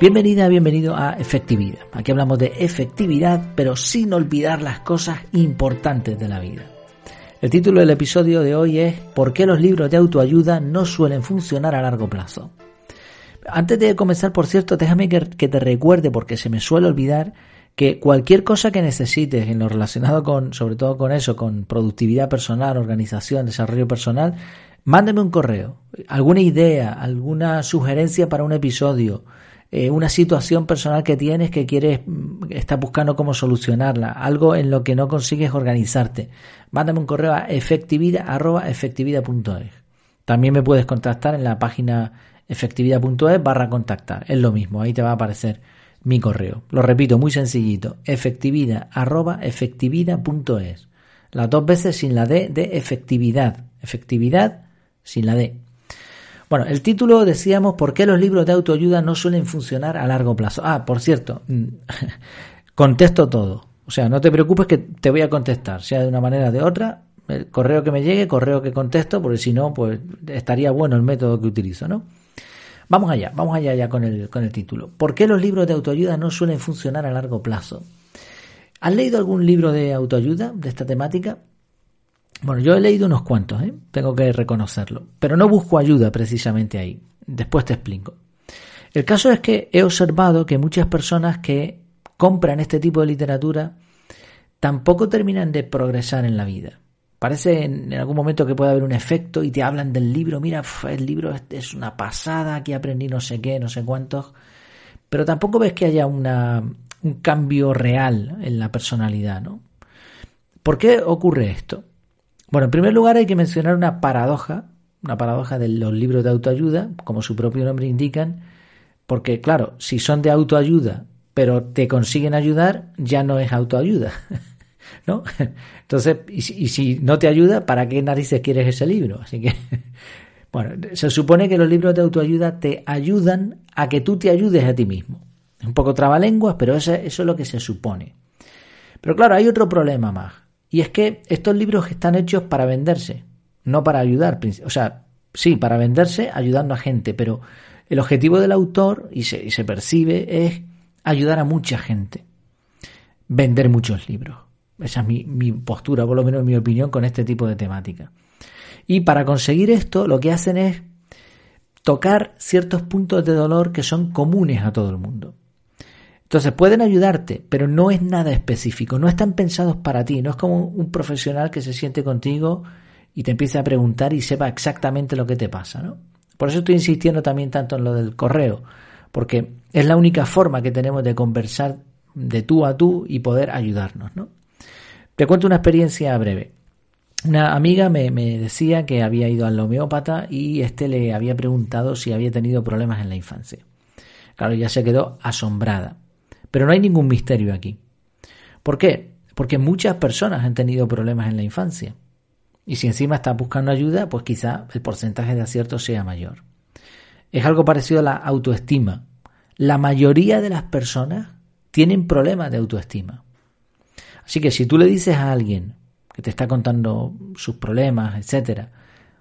Bienvenida, bienvenido a Efectividad. Aquí hablamos de efectividad, pero sin olvidar las cosas importantes de la vida. El título del episodio de hoy es ¿Por qué los libros de autoayuda no suelen funcionar a largo plazo? Antes de comenzar, por cierto, déjame que, te recuerde, porque se me suele olvidar, que cualquier cosa que necesites en lo relacionado con, sobre todo con eso, con productividad personal, organización, desarrollo personal, mándame un correo, alguna idea, alguna sugerencia para un episodio, eh, una situación personal que tienes que quieres, mm, estás buscando cómo solucionarla, algo en lo que no consigues organizarte. Mándame un correo a efectividad.efectividad.es. También me puedes contactar en la página efectividad.es barra contactar. Es lo mismo, ahí te va a aparecer mi correo. Lo repito, muy sencillito. efectividad.efectividad.es. Las dos veces sin la D de efectividad. Efectividad sin la D. Bueno, el título decíamos ¿por qué los libros de autoayuda no suelen funcionar a largo plazo? Ah, por cierto, mm, contesto todo. O sea, no te preocupes que te voy a contestar, sea de una manera o de otra. El correo que me llegue, correo que contesto, porque si no, pues estaría bueno el método que utilizo, ¿no? Vamos allá, vamos allá ya con el, con el título. ¿Por qué los libros de autoayuda no suelen funcionar a largo plazo? ¿Has leído algún libro de autoayuda de esta temática? Bueno, yo he leído unos cuantos, ¿eh? tengo que reconocerlo, pero no busco ayuda precisamente ahí. Después te explico. El caso es que he observado que muchas personas que compran este tipo de literatura tampoco terminan de progresar en la vida. Parece en algún momento que puede haber un efecto y te hablan del libro, mira, el libro es una pasada, aquí aprendí no sé qué, no sé cuántos, pero tampoco ves que haya una, un cambio real en la personalidad, ¿no? ¿Por qué ocurre esto? Bueno, en primer lugar hay que mencionar una paradoja, una paradoja de los libros de autoayuda, como su propio nombre indican, porque claro, si son de autoayuda, pero te consiguen ayudar, ya no es autoayuda. ¿No? Entonces, y si, no te ayuda, ¿para qué narices quieres ese libro? Así que, bueno, se supone que los libros de autoayuda te ayudan a que tú te ayudes a ti mismo. Es un poco trabalenguas, pero eso es lo que se supone. Pero claro, hay otro problema más. Y es que estos libros están hechos para venderse, no para ayudar. O sea, sí, para venderse ayudando a gente, pero el objetivo del autor, y se, se percibe, es ayudar a mucha gente. Vender muchos libros. Esa es mi, mi postura, por lo menos mi opinión, con este tipo de temática. Y para conseguir esto, lo que hacen es tocar ciertos puntos de dolor que son comunes a todo el mundo. Entonces pueden ayudarte, pero no es nada específico, no están pensados para ti, no es como un profesional que se siente contigo y te empieza a preguntar y sepa exactamente lo que te pasa, ¿no? Por eso estoy insistiendo también tanto en lo del correo, porque es la única forma que tenemos de conversar de tú a tú y poder ayudarnos, ¿no? Te cuento una experiencia breve. Una amiga me, me decía que había ido al homeópata y este le había preguntado si había tenido problemas en la infancia. Claro, ya se quedó asombrada. Pero no hay ningún misterio aquí. ¿Por qué? Porque muchas personas han tenido problemas en la infancia. Y si encima estás buscando ayuda, pues quizá el porcentaje de acierto sea mayor. Es algo parecido a la autoestima. La mayoría de las personas tienen problemas de autoestima. Así que si tú le dices a alguien que te está contando sus problemas, etcétera,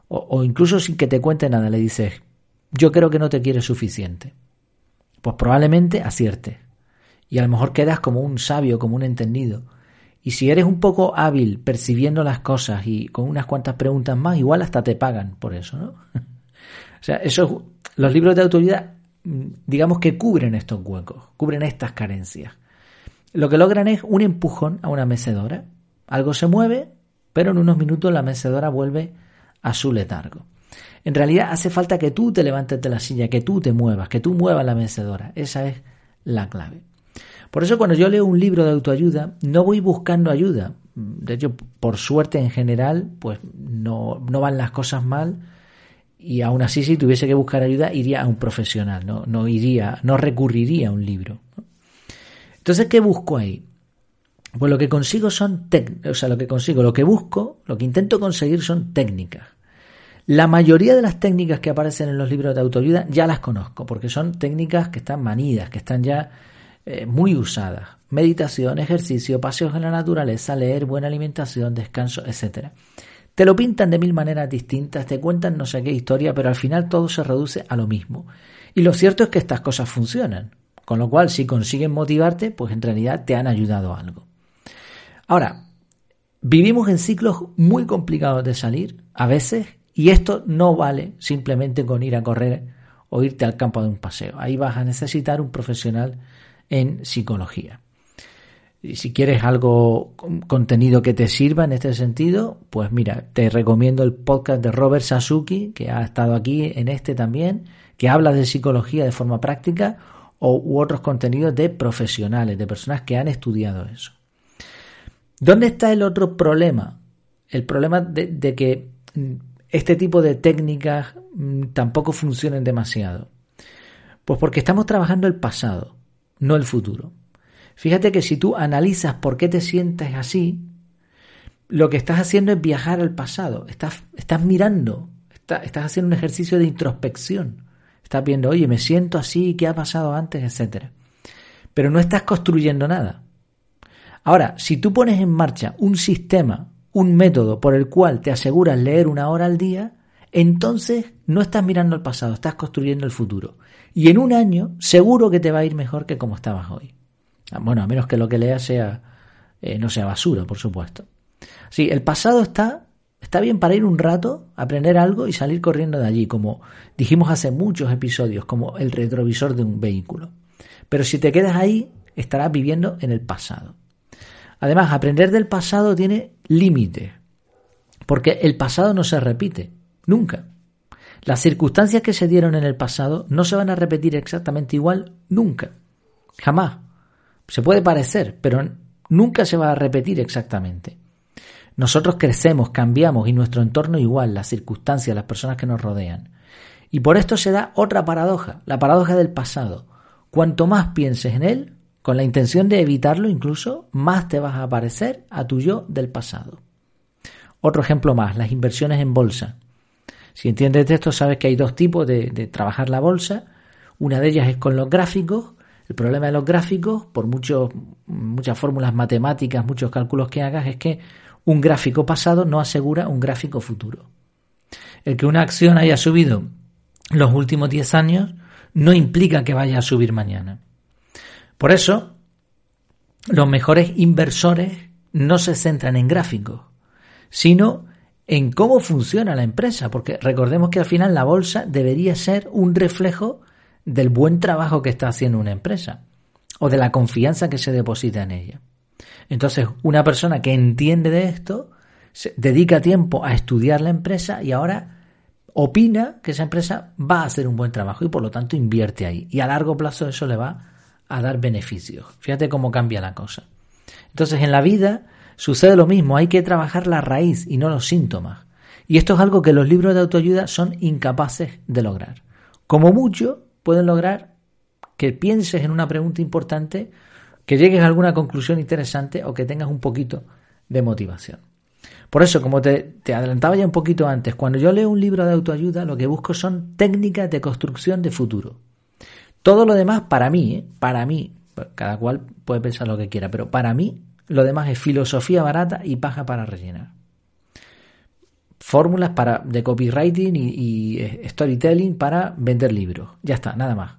o, incluso sin que te cuente nada, le dices, yo creo que no te quieres suficiente, pues probablemente acierte y a lo mejor quedas como un sabio, como un entendido. Y si eres un poco hábil percibiendo las cosas y con unas cuantas preguntas más, igual hasta te pagan por eso, ¿no? o sea, eso, los libros de autoridad, mm, digamos que cubren estos huecos, cubren estas carencias. Lo que logran es un empujón a una mecedora. Algo se mueve, pero en unos minutos la mecedora vuelve a su letargo. En realidad hace falta que tú te levantes de la silla, que tú te muevas, que tú muevas la mecedora. Esa es la clave. Por eso cuando yo leo un libro de autoayuda, no voy buscando ayuda. De hecho, por suerte en general, pues no, no van las cosas mal. Y aún así, si tuviese que buscar ayuda, iría a un profesional, no, no iría, no recurriría a un libro. Entonces, ¿qué busco ahí? Pues lo que consigo son o sea, lo que consigo, lo que busco, lo que intento conseguir son técnicas. La mayoría de las técnicas que aparecen en los libros de autoayuda ya las conozco, porque son técnicas que están manidas, que están ya eh, muy usadas. Meditación, ejercicio, paseos en la naturaleza, leer, buena alimentación, descanso, etc. Te lo pintan de mil maneras distintas, te cuentan no sé qué historia, pero al final todo se reduce a lo mismo. Y lo cierto es que estas cosas funcionan. Con lo cual, si consiguen motivarte, pues en realidad te han ayudado algo. Ahora, vivimos en ciclos muy complicados de salir, a veces, y esto no vale simplemente con ir a correr o irte al campo de un paseo. Ahí vas a necesitar un profesional en psicología. Y si quieres algo, contenido que te sirva en este sentido, pues mira, te recomiendo el podcast de Robert Sasuki, que ha estado aquí en este también, que habla de psicología de forma práctica, o u otros contenidos de profesionales, de personas que han estudiado eso. ¿Dónde está el otro problema? El problema de, que mm, este tipo de técnicas mm, tampoco funcionen demasiado. Pues porque estamos trabajando el pasado, no el futuro. Fíjate que si tú analizas por qué te sientes así, lo que estás haciendo es viajar al pasado. Estás, mirando, estás haciendo un ejercicio de introspección. Estás viendo, oye, me siento así, ¿qué ha pasado antes? etcétera. Pero no estás construyendo nada. Ahora, si tú pones en marcha un sistema, un método por el cual te aseguras leer una hora al día, entonces no estás mirando al pasado, estás construyendo el futuro. Y en un año seguro que te va a ir mejor que como estabas hoy. Ah, bueno, a menos que lo que leas sea, eh, no sea basura, por supuesto. Sí, el pasado está, está bien para ir un rato, aprender algo y salir corriendo de allí, como dijimos hace muchos episodios, como el retrovisor de un vehículo. Pero si te quedas ahí, estarás viviendo en el pasado. Además, aprender del pasado tiene límites, porque el pasado no se repite, nunca. Las circunstancias que se dieron en el pasado no se van a repetir exactamente igual nunca, jamás. Se puede parecer, pero nunca se va a repetir exactamente. Nosotros crecemos, cambiamos y nuestro entorno igual, las circunstancias, las personas que nos rodean. Y por esto se da otra paradoja, la paradoja del pasado. Cuanto más pienses en él, con la intención de evitarlo incluso, más te vas a parecer a tu yo del pasado. Otro ejemplo más, las inversiones en bolsa. Si entiendes esto, sabes que hay dos tipos de, de trabajar la bolsa. Una de ellas es con los gráficos el problema de los gráficos, por muchas fórmulas matemáticas, muchos cálculos que hagas, es que un gráfico pasado no asegura un gráfico futuro. El que una acción haya subido los últimos 10 años no implica que vaya a subir mañana. Por eso, los mejores inversores no se centran en gráficos, sino en cómo funciona la empresa, porque recordemos que al final la bolsa debería ser un reflejo del buen trabajo que está haciendo una empresa o de la confianza que se deposita en ella. Entonces, una persona que entiende de esto dedica tiempo a estudiar la empresa y ahora opina que esa empresa va a hacer un buen trabajo y por lo tanto invierte ahí. Y a largo plazo eso le va a dar beneficios. Fíjate cómo cambia la cosa. Entonces, en la vida sucede lo mismo, hay que trabajar la raíz y no los síntomas. Y esto es algo que los libros de autoayuda son incapaces de lograr. Como mucho, pueden lograr que pienses en una pregunta importante, que llegues a alguna conclusión interesante o que tengas un poquito de motivación. Por eso, como te, adelantaba ya un poquito antes, cuando yo leo un libro de autoayuda, lo que busco son técnicas de construcción de futuro. Todo lo demás, para mí, ¿eh? para mí, cada cual puede pensar lo que quiera, pero para mí, lo demás es filosofía barata y paja para rellenar fórmulas para, de copywriting y, eh, storytelling para vender libros. Ya está, nada más.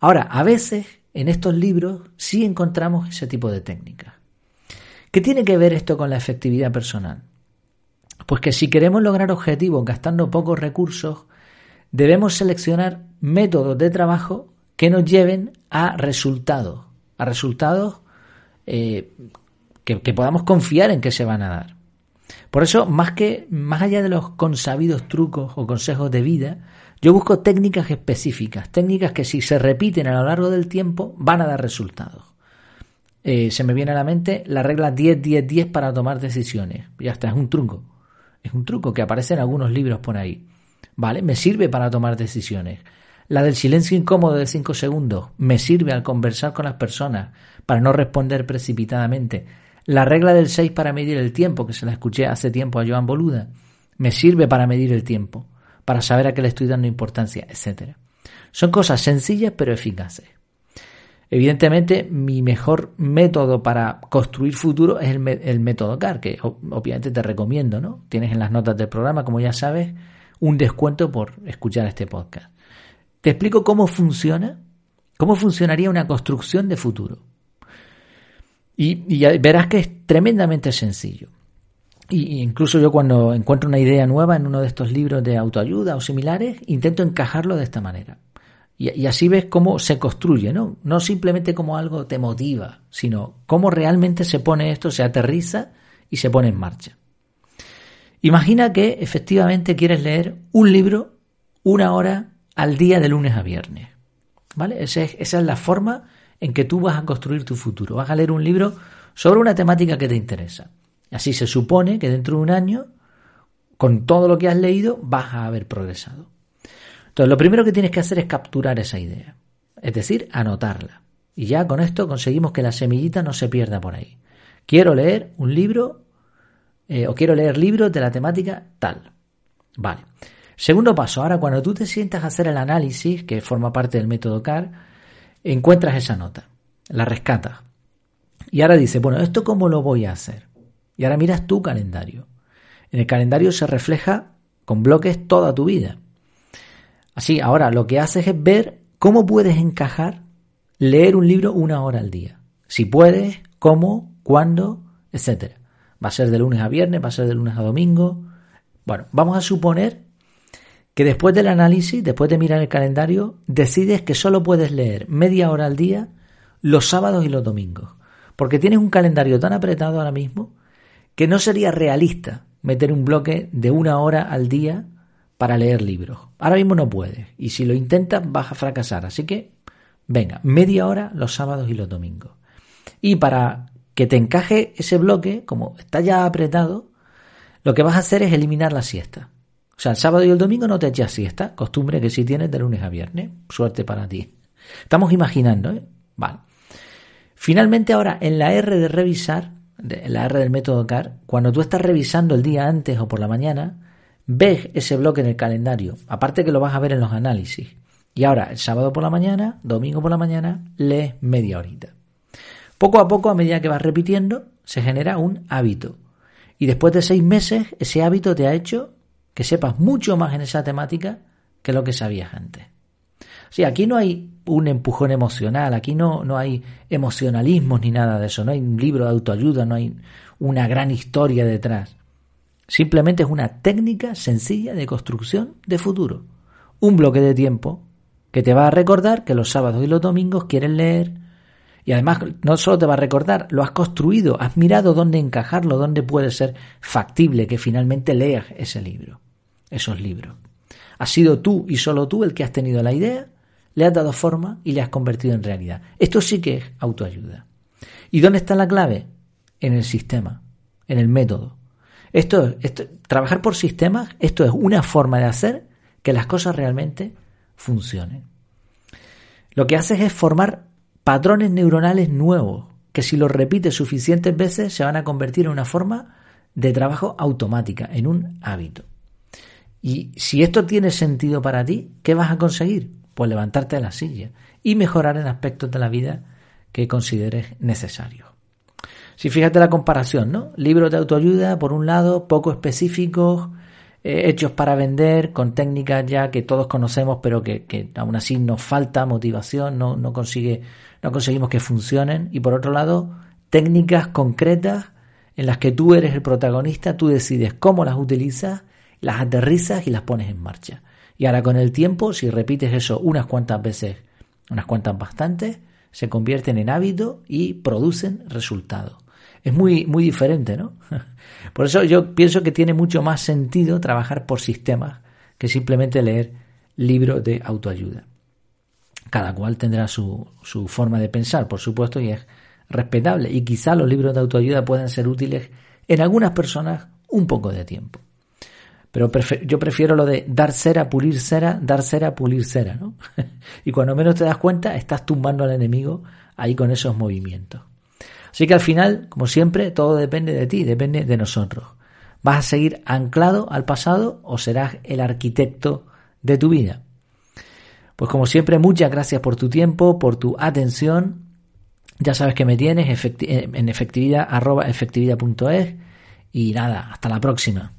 Ahora, a veces en estos libros sí encontramos ese tipo de técnicas. ¿Qué tiene que ver esto con la efectividad personal? Pues que si queremos lograr objetivos gastando pocos recursos, debemos seleccionar métodos de trabajo que nos lleven a resultados, a resultados eh, que podamos confiar en que se van a dar. Por eso, más que más allá de los consabidos trucos o consejos de vida, yo busco técnicas específicas, técnicas que si se repiten a lo largo del tiempo van a dar resultados. Eh, se me viene a la mente la regla 10-10-10 para tomar decisiones. Ya está, es un truco. Es un truco que aparece en algunos libros por ahí. ¿Vale? Me sirve para tomar decisiones. La del silencio incómodo de 5 segundos me sirve al conversar con las personas para no responder precipitadamente. La regla del 6 para medir el tiempo, que se la escuché hace tiempo a Joan Boluda, me sirve para medir el tiempo, para saber a qué le estoy dando importancia, etc. Son cosas sencillas pero eficaces. Evidentemente, mi mejor método para construir futuro es el, el método CAR, que obviamente te recomiendo, ¿no? Tienes en las notas del programa, como ya sabes, un descuento por escuchar este podcast. Te explico cómo funciona ¿Cómo funcionaría una construcción de futuro? Y, verás que es tremendamente sencillo. Y incluso yo cuando encuentro una idea nueva en uno de estos libros de autoayuda o similares, intento encajarlo de esta manera. Y, así ves cómo se construye, ¿no? No simplemente como algo te motiva, sino cómo realmente se pone esto, se aterriza y se pone en marcha. Imagina que efectivamente quieres leer un libro una hora al día de lunes a viernes. ¿Vale? Es, esa es la forma en que tú vas a construir tu futuro. Vas a leer un libro sobre una temática que te interesa. Así se supone que dentro de un año, con todo lo que has leído, vas a haber progresado. Entonces, lo primero que tienes que hacer es capturar esa idea, es decir, anotarla. Y ya con esto conseguimos que la semillita no se pierda por ahí. Quiero leer un libro eh, o quiero leer libros de la temática tal. Vale. Segundo paso, ahora cuando tú te sientas a hacer el análisis, que forma parte del método CAR, encuentras esa nota, la rescatas. Y ahora dice, bueno, ¿esto cómo lo voy a hacer? Y ahora miras tu calendario. En el calendario se refleja con bloques toda tu vida. Así, ahora lo que haces es ver cómo puedes encajar leer un libro una hora al día. Si puedes, cómo, cuándo, etc. Va a ser de lunes a viernes, va a ser de lunes a domingo. Bueno, vamos a suponer que después del análisis, después de mirar el calendario, decides que solo puedes leer media hora al día los sábados y los domingos. Porque tienes un calendario tan apretado ahora mismo que no sería realista meter un bloque de una hora al día para leer libros. Ahora mismo no puedes. Y si lo intentas vas a fracasar. Así que, venga, media hora los sábados y los domingos. Y para que te encaje ese bloque, como está ya apretado, lo que vas a hacer es eliminar la siesta. O sea, el sábado y el domingo no te echas siesta, costumbre que sí tienes de lunes a viernes. Suerte para ti. Estamos imaginando, ¿eh? Vale. Finalmente ahora, en la R de revisar, en la R del método CAR, cuando tú estás revisando el día antes o por la mañana, ves ese bloque en el calendario. Aparte que lo vas a ver en los análisis. Y ahora, el sábado por la mañana, domingo por la mañana, lees media horita. Poco a poco, a medida que vas repitiendo, se genera un hábito. Y después de seis meses, ese hábito te ha hecho que sepas mucho más en esa temática que lo que sabías antes. Sí, aquí no hay un empujón emocional, aquí no, no hay emocionalismos ni nada de eso, no hay un libro de autoayuda, no hay una gran historia detrás. Simplemente es una técnica sencilla de construcción de futuro. Un bloque de tiempo que te va a recordar que los sábados y los domingos quieres leer. Y además no solo te va a recordar, lo has construido, has mirado dónde encajarlo, dónde puede ser factible que finalmente leas ese libro esos libros. Has sido tú y solo tú el que has tenido la idea, le has dado forma y le has convertido en realidad. Esto sí que es autoayuda. ¿Y dónde está la clave? En el sistema, en el método. Esto, esto, trabajar por sistemas, esto es una forma de hacer que las cosas realmente funcionen. Lo que haces es formar patrones neuronales nuevos, que si los repites suficientes veces se van a convertir en una forma de trabajo automática, en un hábito. Y si esto tiene sentido para ti, ¿qué vas a conseguir? Pues levantarte de la silla y mejorar en aspectos de la vida que consideres necesarios. Si fíjate la comparación, ¿no? Libros de autoayuda, por un lado, poco específicos, eh, hechos para vender, con técnicas ya que todos conocemos, pero que, aún así nos falta motivación, no, no, consigue, no conseguimos que funcionen. Y por otro lado, técnicas concretas en las que tú eres el protagonista, tú decides cómo las utilizas las aterrizas y las pones en marcha. Y ahora con el tiempo, si repites eso unas cuantas veces, unas cuantas bastantes, se convierten en hábito y producen resultados. Es muy, muy diferente, ¿no? Por eso yo pienso que tiene mucho más sentido trabajar por sistemas que simplemente leer libros de autoayuda. Cada cual tendrá su, su forma de pensar, por supuesto, y es respetable. Y quizá los libros de autoayuda puedan ser útiles en algunas personas un poco de tiempo. Pero yo prefiero lo de dar cera, pulir cera, dar cera, pulir cera, ¿no? y cuando menos te das cuenta, estás tumbando al enemigo ahí con esos movimientos. Así que al final, como siempre, todo depende de ti, depende de nosotros. ¿Vas a seguir anclado al pasado o serás el arquitecto de tu vida? Pues como siempre, muchas gracias por tu tiempo, por tu atención. Ya sabes que me tienes en efectividad, y nada, hasta la próxima.